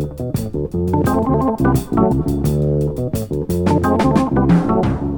Thank you.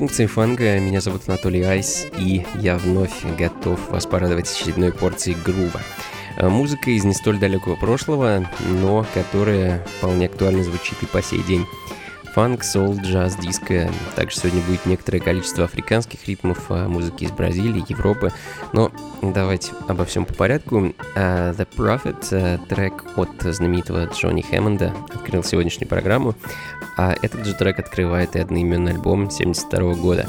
Это функция фанга, меня зовут Анатолий Айс, и я вновь готов вас порадовать очередной порцией грува. Э, музыка из не столь далекого прошлого, но которая вполне актуально звучит и по сей день. Фанк, соул, джаз, диско. Также сегодня будет некоторое количество африканских ритмов, а, музыки из Бразилии, Европы. Но давайте обо всем по порядку. Uh, The Prophet, uh, трек от знаменитого Джонни Хэммонда, открыл сегодняшнюю программу. А этот же трек открывает и одноименный альбом 72 года.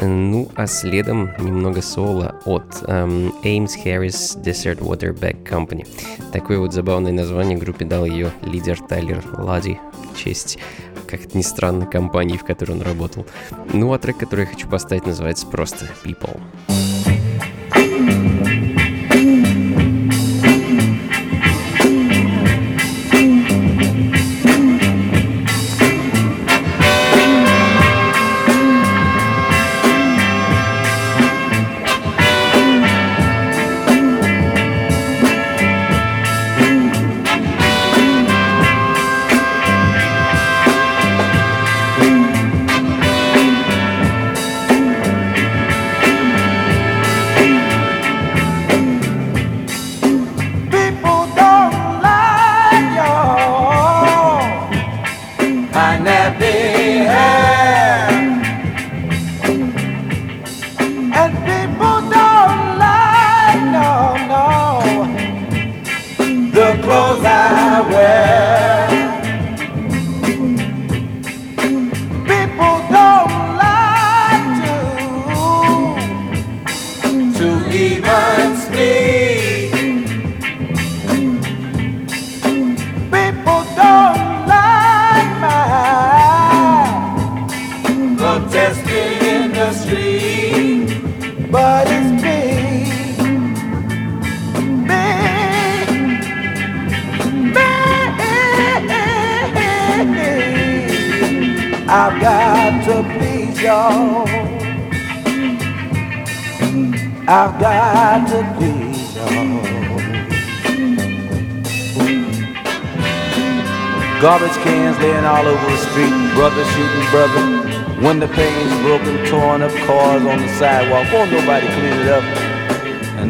Ну, а следом немного соло от um, Ames Harris Desert Water Bag Company. Такое вот забавное название группе дал ее лидер Тайлер Лади в честь как это ни странно, компании, в которой он работал. Ну а трек, который я хочу поставить, называется просто People.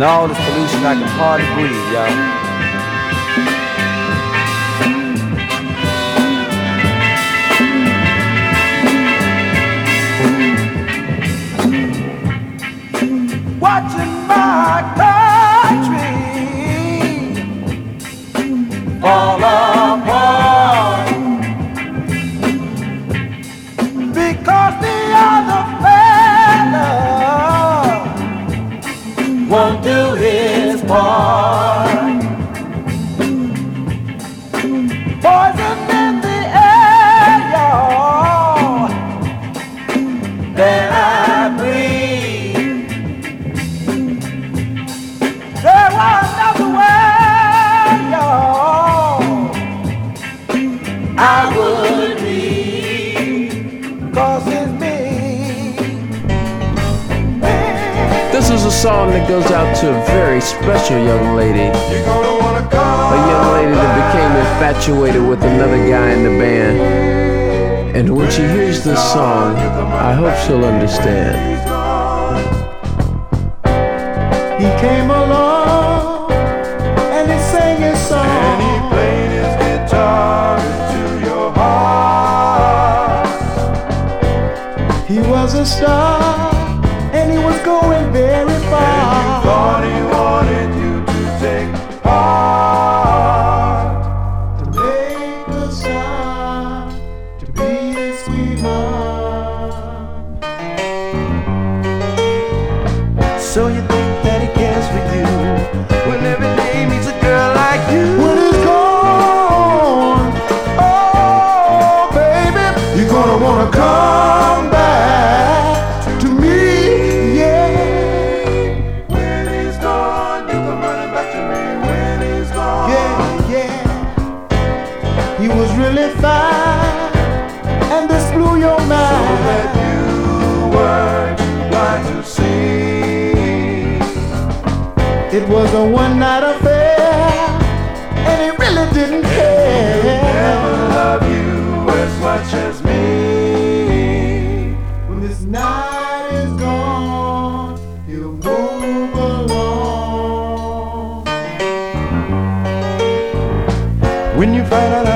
all this pollution, I can hardly breathe, y'all. she'll understand. da da da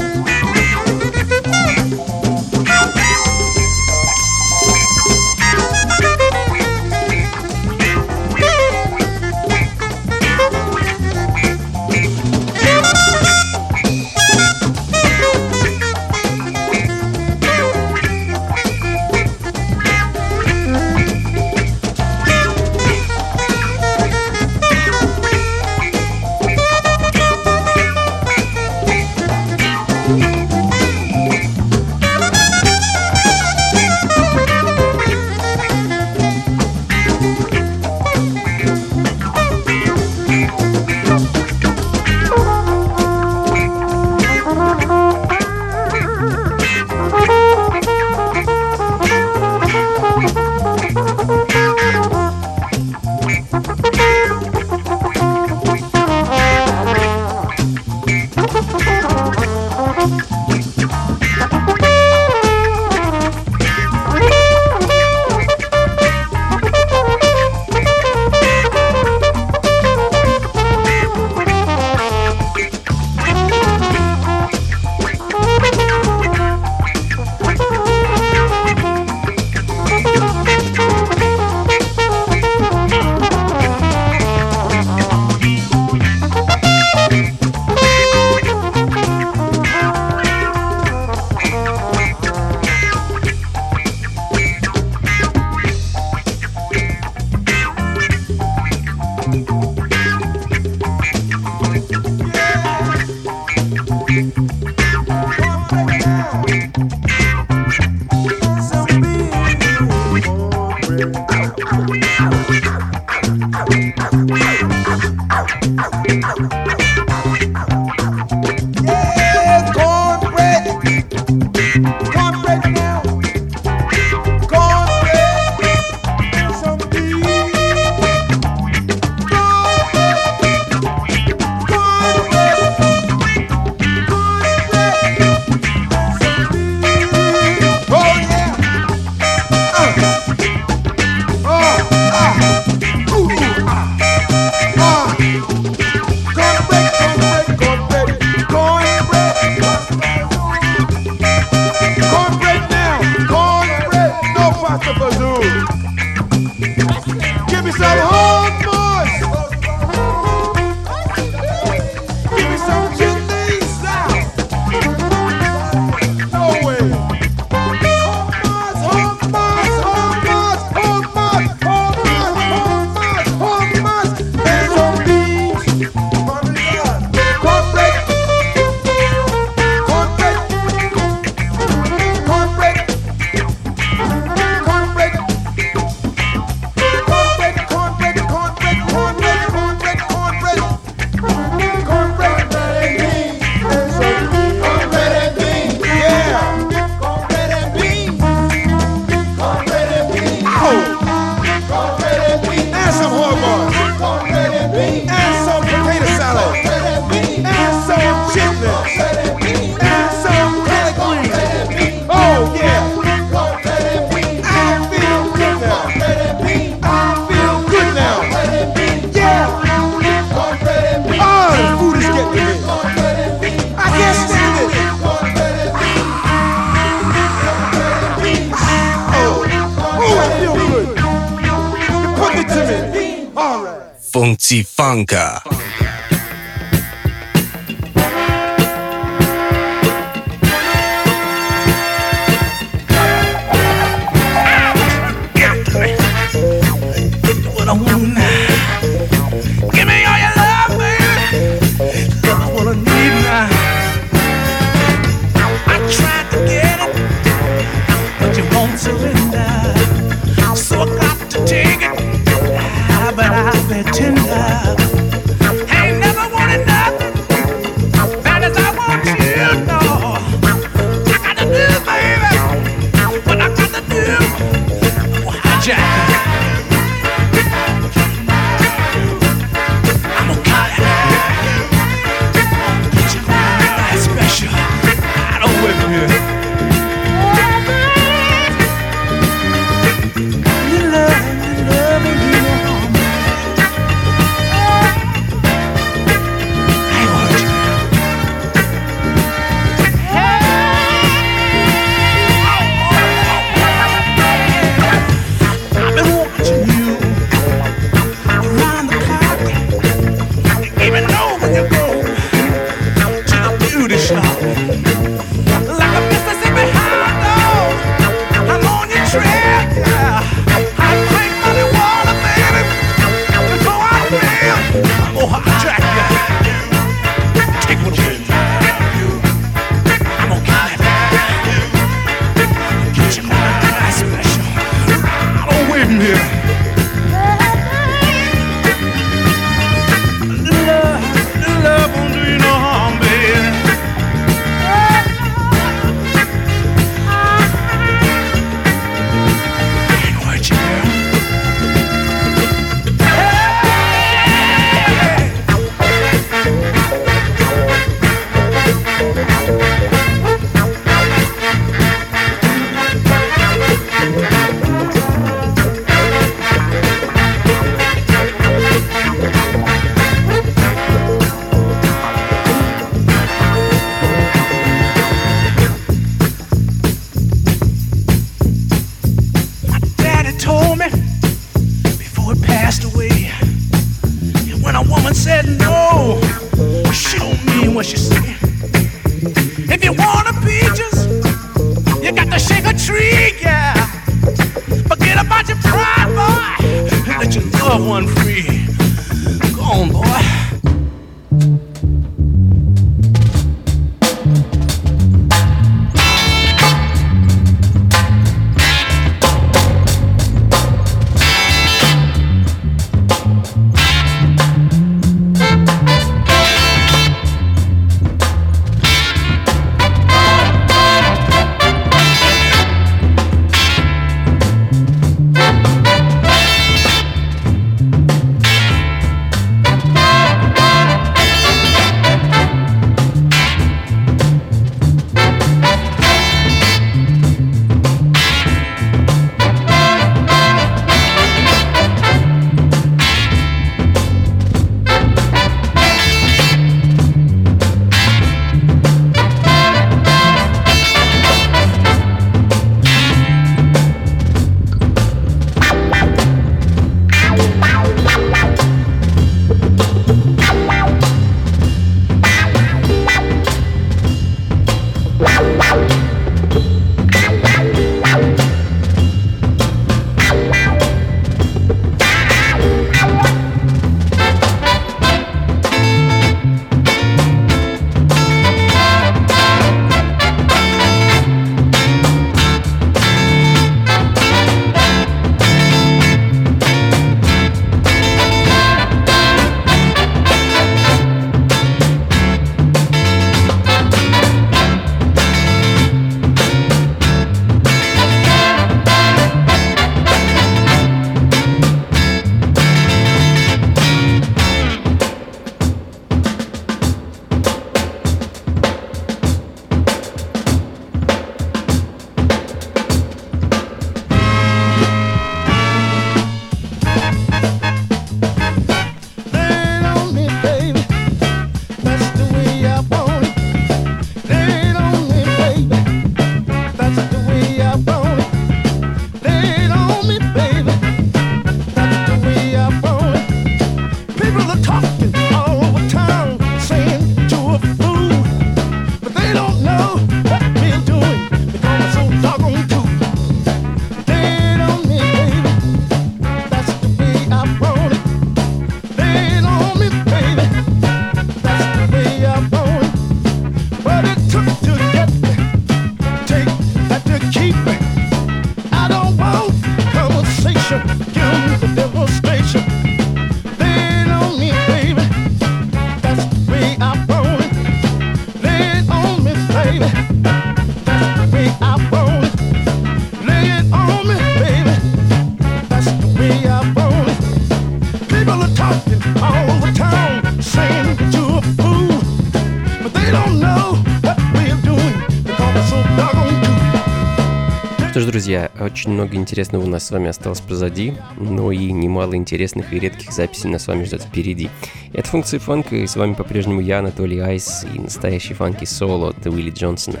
очень много интересного у нас с вами осталось позади, но и немало интересных и редких записей нас с вами ждет впереди. Это функции фанка, и с вами по-прежнему я, Анатолий Айс, и настоящий фанки соло от Уилли Джонсона.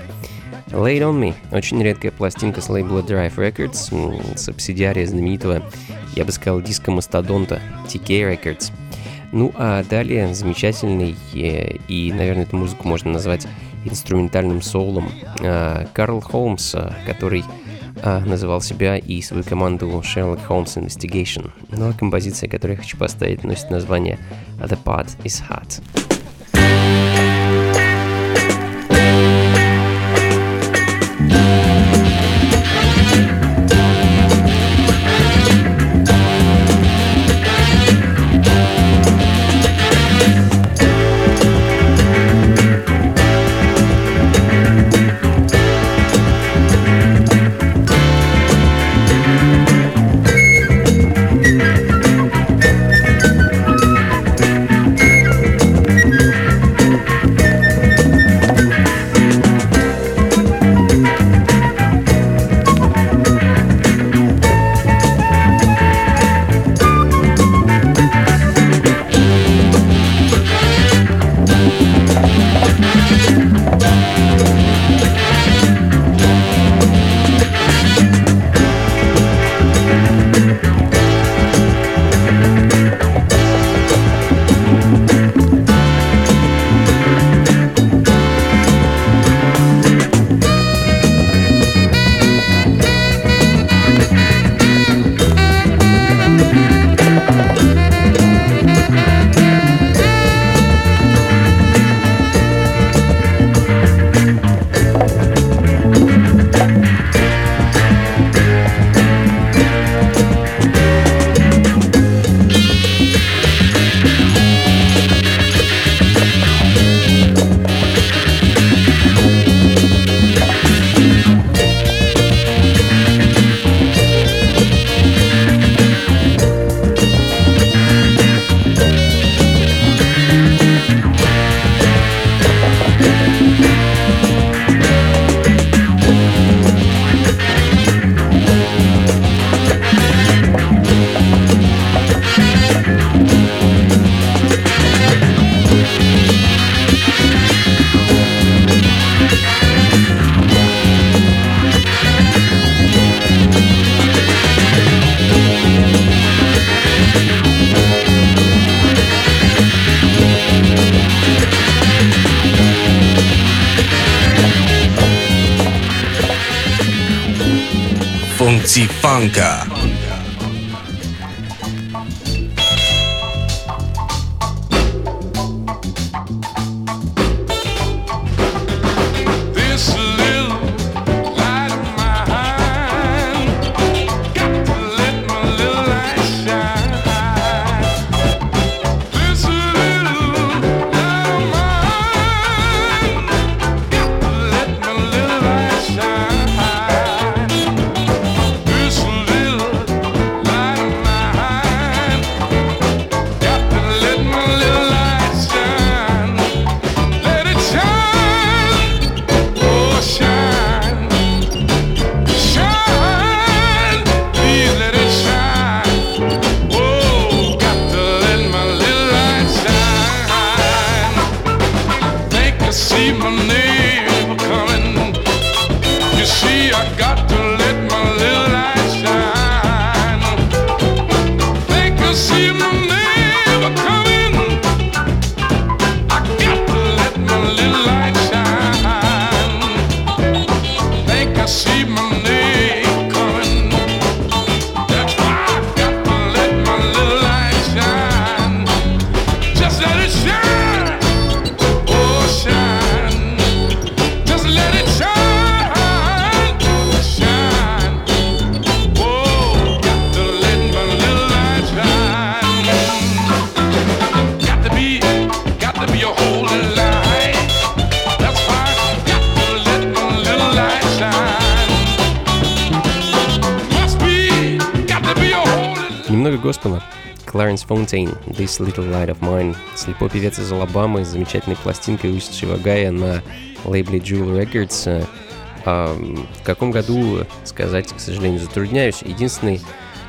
Late On Me – очень редкая пластинка с лейбла Drive Records, субсидиария знаменитого, я бы сказал, диска-мастодонта TK Records. Ну а далее замечательный, э, и, наверное, эту музыку можно назвать инструментальным соулом, э, Карл Холмс, э, который называл себя и свою команду Sherlock Holmes Investigation. Ну а композиция, которую я хочу поставить, носит название The Pot is Hot. Fontaine, This Little Light of Mine. Слепой певец из Алабамы с замечательной пластинкой, в Огайо на лейбле Jewel Records. А в каком году сказать, к сожалению, затрудняюсь. Единственный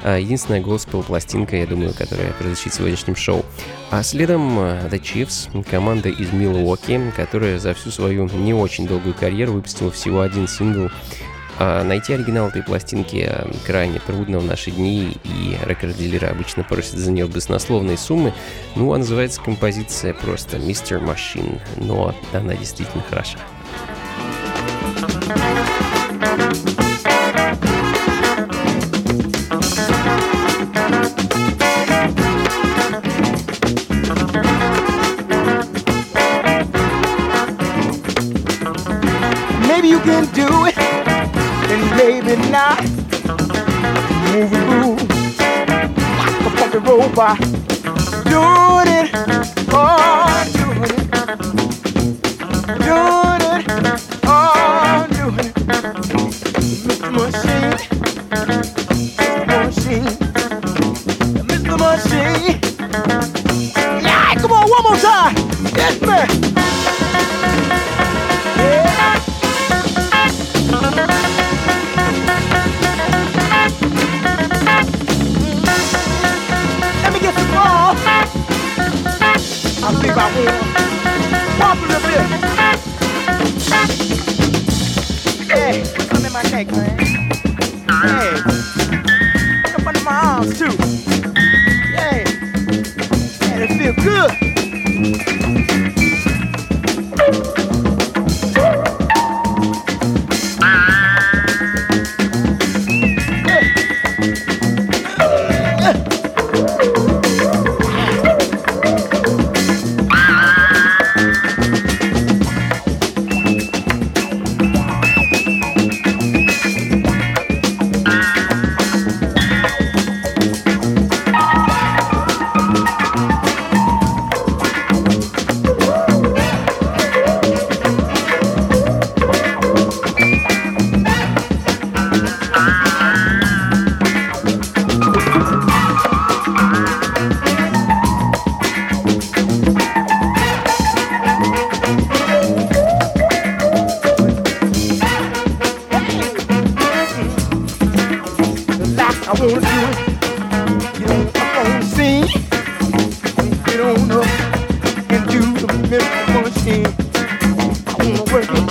а, единственная госпел-пластинка, я думаю, которая прозвучит в сегодняшнем шоу. А следом а, The Chiefs, команда из Милуоки, которая за всю свою не очень долгую карьеру выпустила всего один сингл. А найти оригинал этой пластинки крайне трудно в наши дни, и рекорд-дилеры обычно просят за нее баснословные суммы. Ну, а называется композиция просто Mr. Machine, но она действительно хороша. Maybe not. Mm-hmm. Moving through like a fucking robot, doing it, oh, doing it, doing I wanna work it.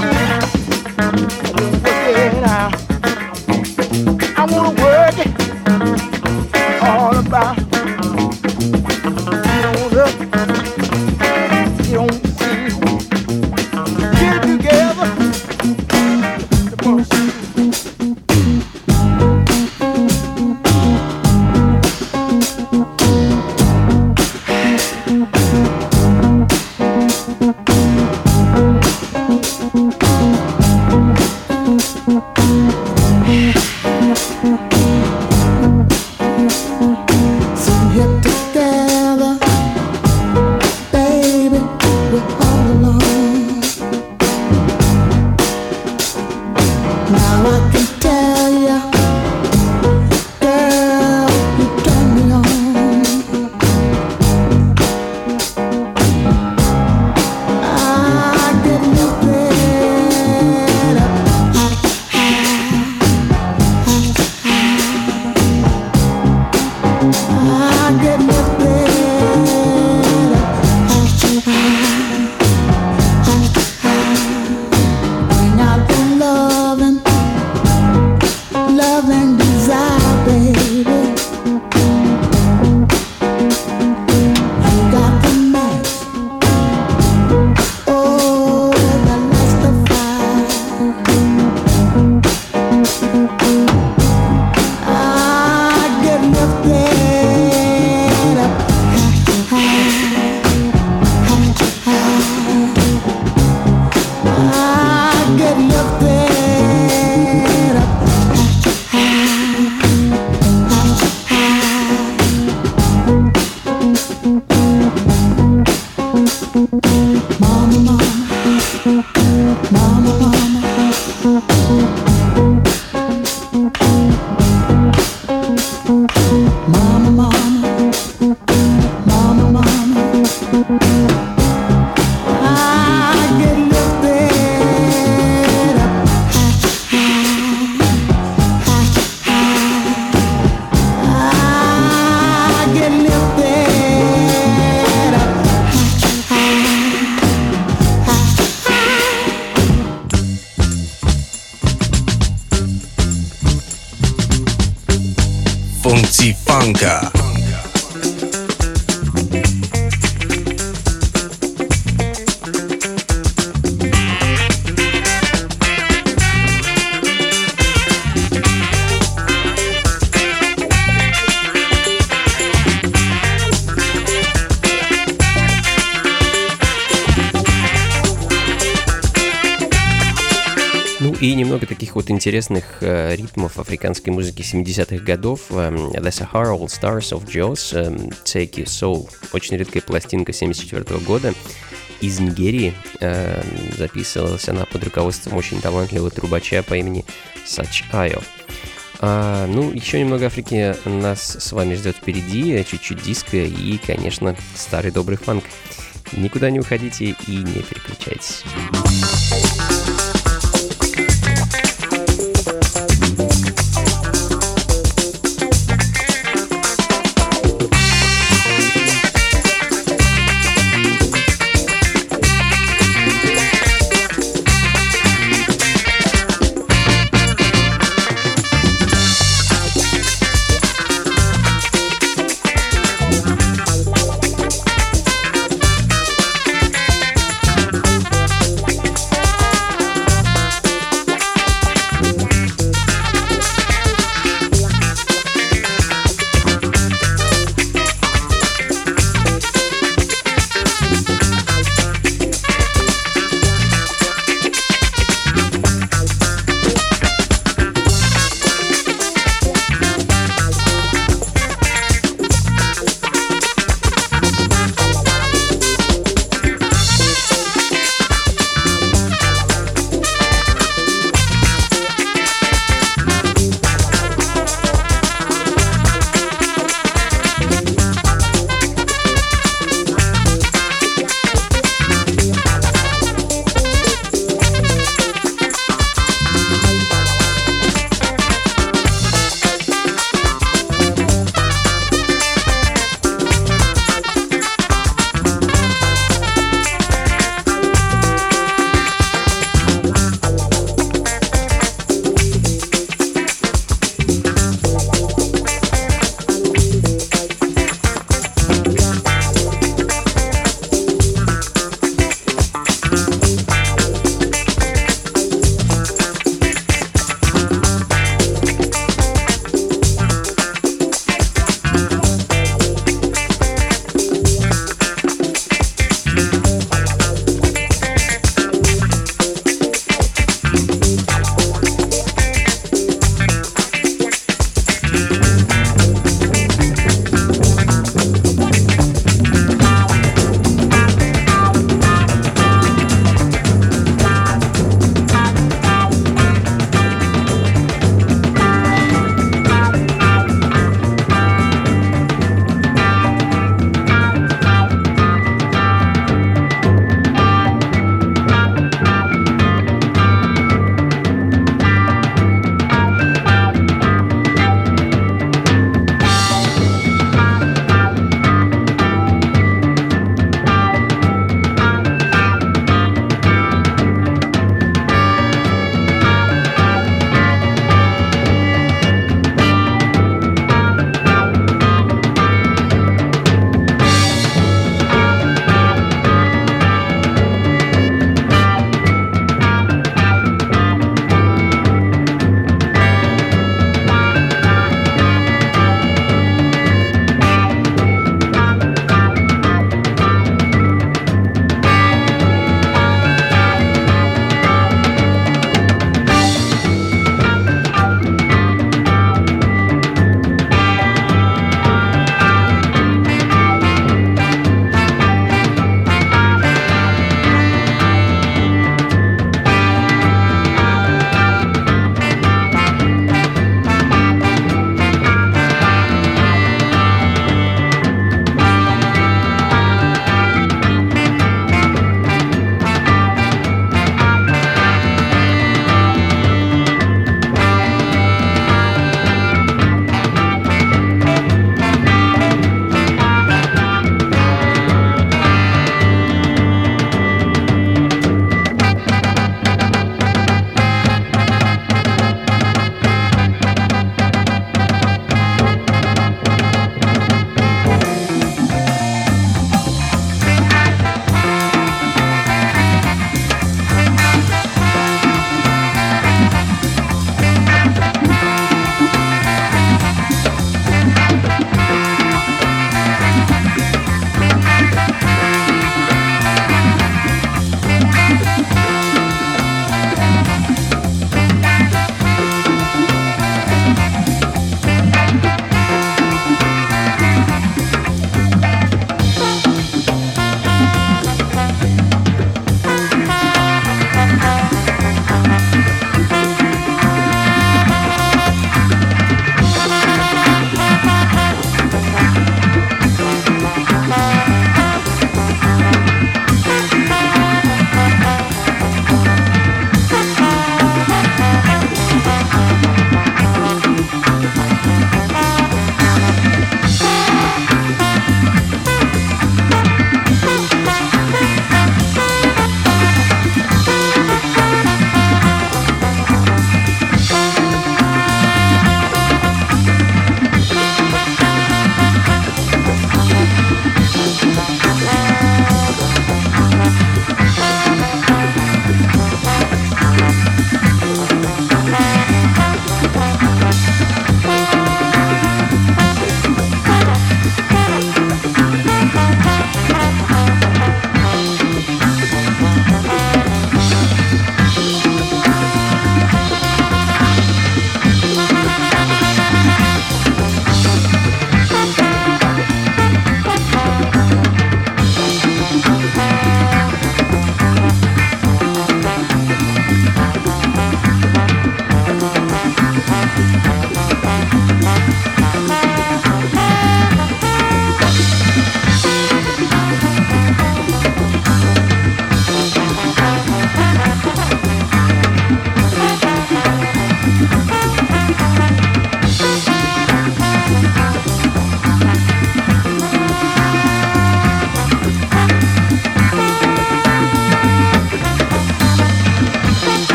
Интересных э, ритмов африканской музыки 70-х годов. Э, The Sahara All Stars of Jaws, э, Take Your Soul. Очень редкая пластинка 74 года из Нигерии. Э, записывалась она под руководством очень талантливого трубача по имени Сач Айо. А, ну, еще немного Африки нас с вами ждет впереди, чуть-чуть диска и, конечно, старый добрый фанк. Никуда не уходите и не переключайтесь.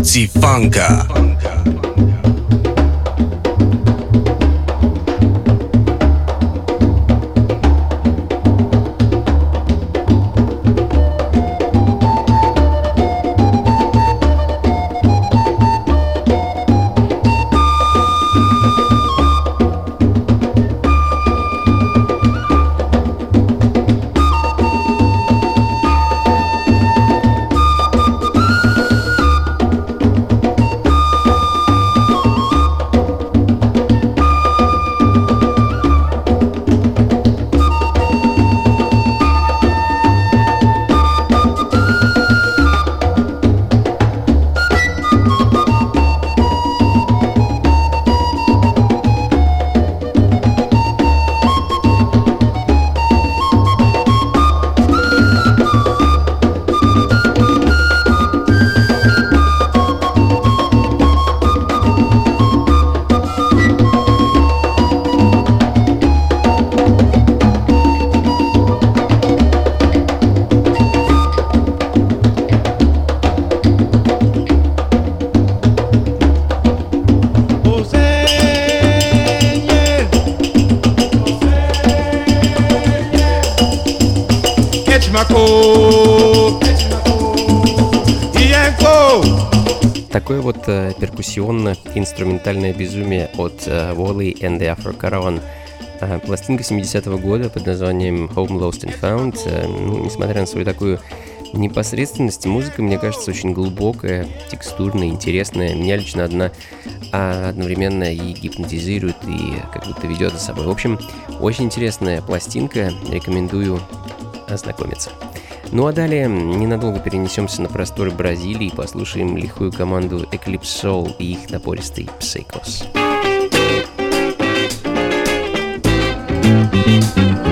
Funky Funka. Вот э, перкуссионно-инструментальное безумие от э, Wally and the Afro Caravan. Э, пластинка 70-го года под названием Home Lost and Found. Ну, несмотря на свою такую непосредственность, музыка, мне кажется, очень глубокая, текстурная, интересная. Меня лично одна а одновременно и гипнотизирует, и как будто ведет за собой. В общем, очень интересная пластинка, рекомендую ознакомиться. Ну а далее ненадолго перенесемся на просторы Бразилии и послушаем лихую команду Eclipse Soul и их напористый Psychos. Funky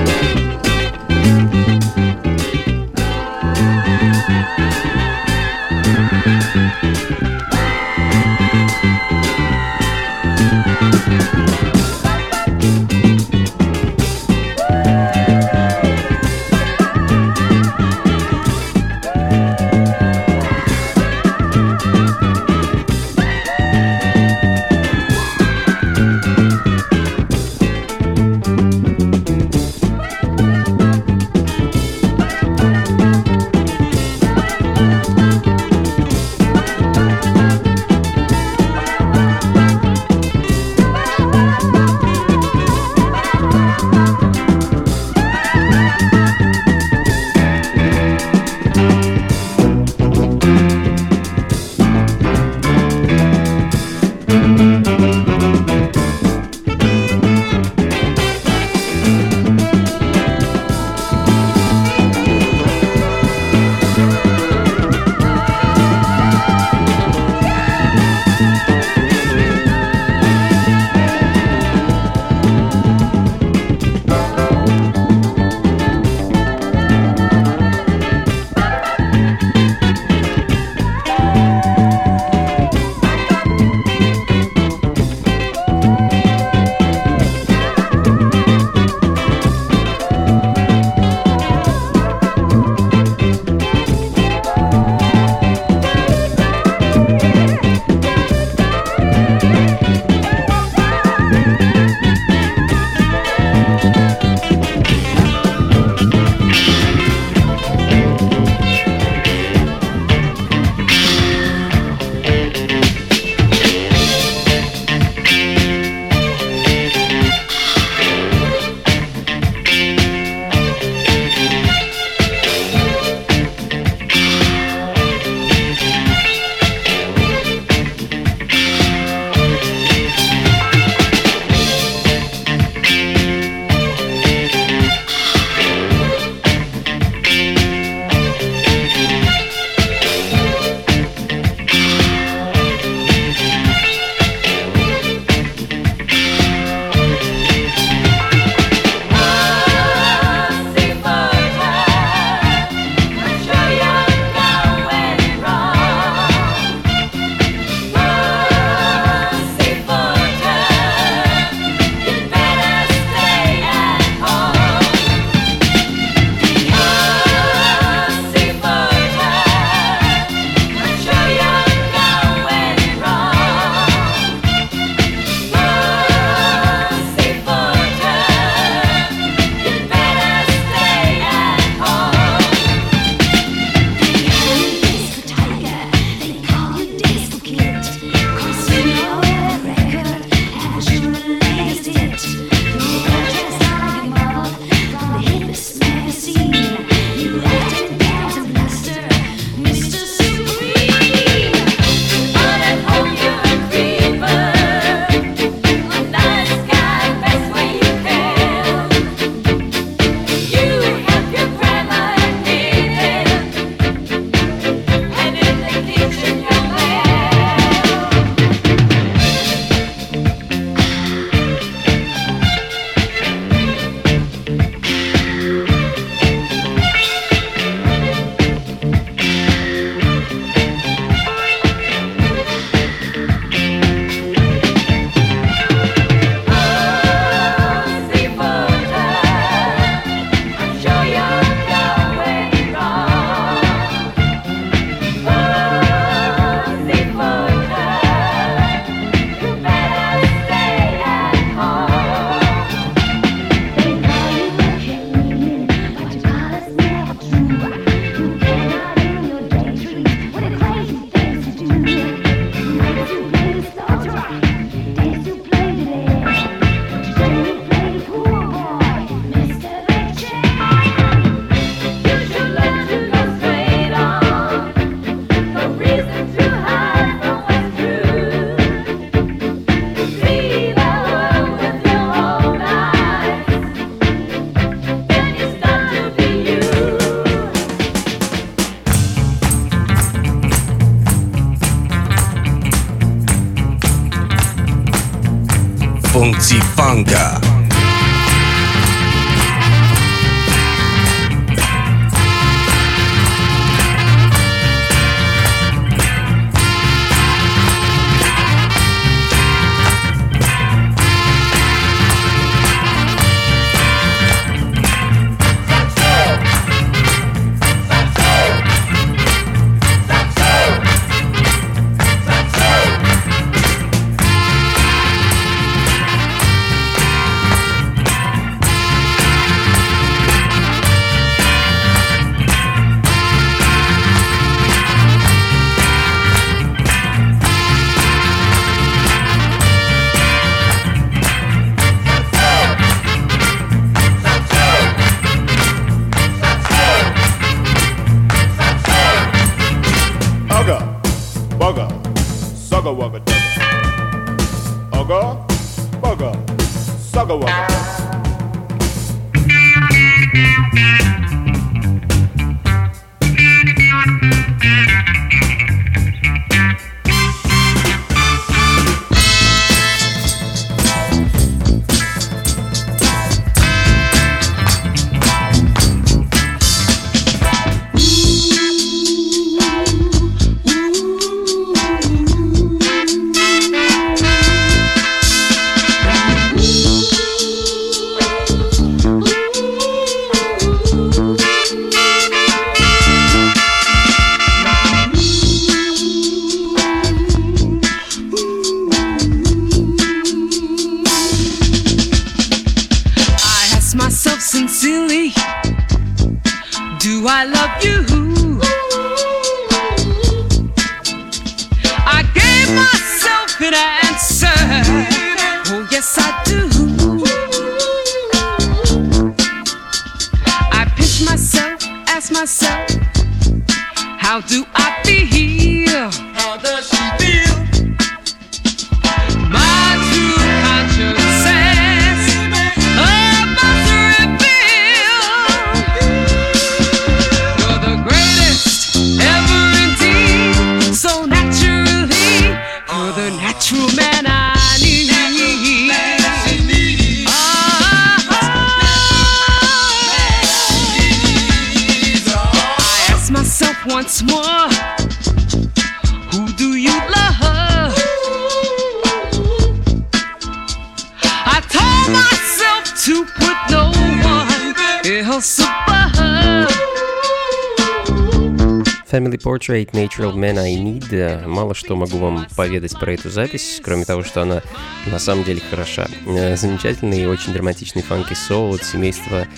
Family Portrait Natural Man I Need. Э, Мало что могу вам поведать про эту запись, кроме того, что она на самом деле хороша. Э, Замечательный и очень драматичный фанки-соул от семейства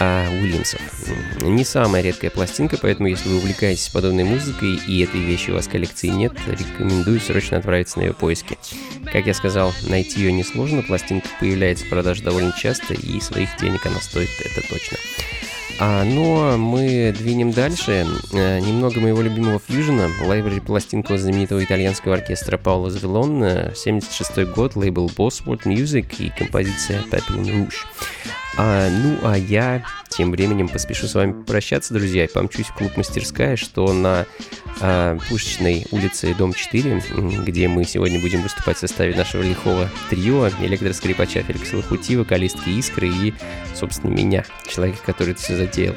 а, Уильямсов. Не самая редкая пластинка, поэтому если вы увлекаетесь подобной музыкой и этой вещи у вас в коллекции нет, рекомендую срочно отправиться на ее поиски. Как я сказал, найти ее несложно, пластинка появляется в продаже довольно часто, и своих денег она стоит, это точно. А, но мы двинем дальше. Э, Немного моего любимого фьюжена. Лайбрери пластинку знаменитого итальянского оркестра Пауло Звелон. 76 год, лейбл Bosworth Music и композиция Papillon Rouge. А, ну, а я тем временем поспешу с вами прощаться, друзья, и помчусь в клуб «Мастерская», что на а, Пушечной улице, дом 4, м, где мы сегодня будем выступать в составе нашего лихого трио, электроскрипача Феликса Лохути, вокалистки Искры и, собственно, меня, человека, который это все затеял.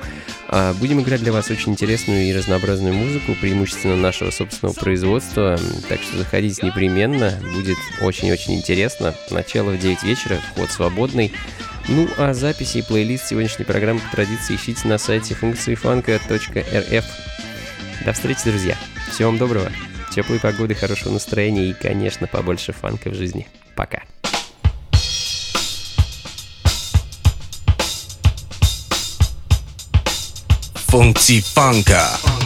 А, будем играть для вас очень интересную и разнообразную музыку, преимущественно нашего собственного производства, так что заходите непременно, будет очень-очень интересно. Начало в 9 вечера, вход свободный. Ну, а записи и плейлист сегодняшней программы по традиции ищите на сайте функциифанка.рф. До встречи, друзья. Всего вам доброго, теплой погоды, хорошего настроения и, конечно, побольше фанка в жизни. Пока. Funky Funka.